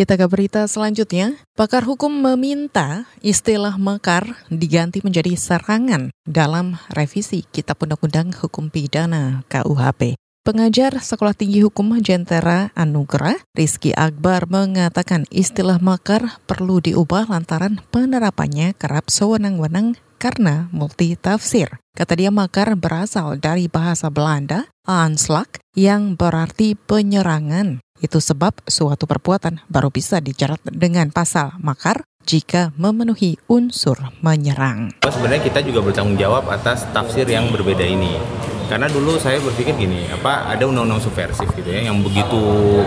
Kita ke berita selanjutnya. Pakar hukum meminta istilah makar diganti menjadi serangan dalam revisi Kitab Undang-Undang Hukum Pidana KUHP. Pengajar Sekolah Tinggi Hukum Jentera Anugerah, Rizky Akbar mengatakan istilah makar perlu diubah lantaran penerapannya kerap sewenang-wenang karena multi tafsir. Kata dia makar berasal dari bahasa Belanda, aanslag, yang berarti penyerangan. Itu sebab suatu perbuatan baru bisa dijerat dengan pasal makar jika memenuhi unsur menyerang. Sebenarnya kita juga bertanggung jawab atas tafsir yang berbeda ini. Karena dulu saya berpikir gini, apa ada undang-undang subversif gitu ya yang begitu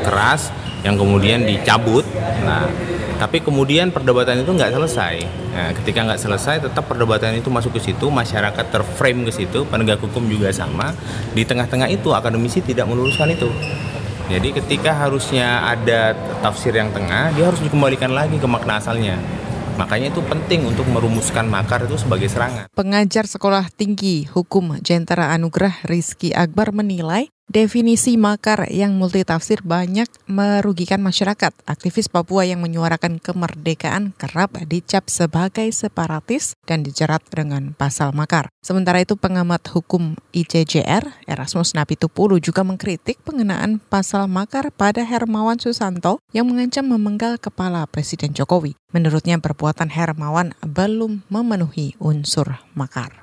keras yang kemudian dicabut. Nah, tapi kemudian perdebatan itu nggak selesai. Nah, ketika nggak selesai, tetap perdebatan itu masuk ke situ, masyarakat terframe ke situ, penegak hukum juga sama. Di tengah-tengah itu akademisi tidak meluruskan itu. Jadi ketika harusnya ada tafsir yang tengah, dia harus dikembalikan lagi ke makna asalnya. Makanya itu penting untuk merumuskan makar itu sebagai serangan. Pengajar Sekolah Tinggi Hukum Jentera Anugerah Rizky Akbar menilai Definisi makar yang multitafsir banyak merugikan masyarakat. Aktivis Papua yang menyuarakan kemerdekaan kerap dicap sebagai separatis dan dijerat dengan pasal makar. Sementara itu pengamat hukum ICJR, Erasmus Napitupulu juga mengkritik pengenaan pasal makar pada Hermawan Susanto yang mengancam memenggal kepala Presiden Jokowi. Menurutnya perbuatan Hermawan belum memenuhi unsur makar.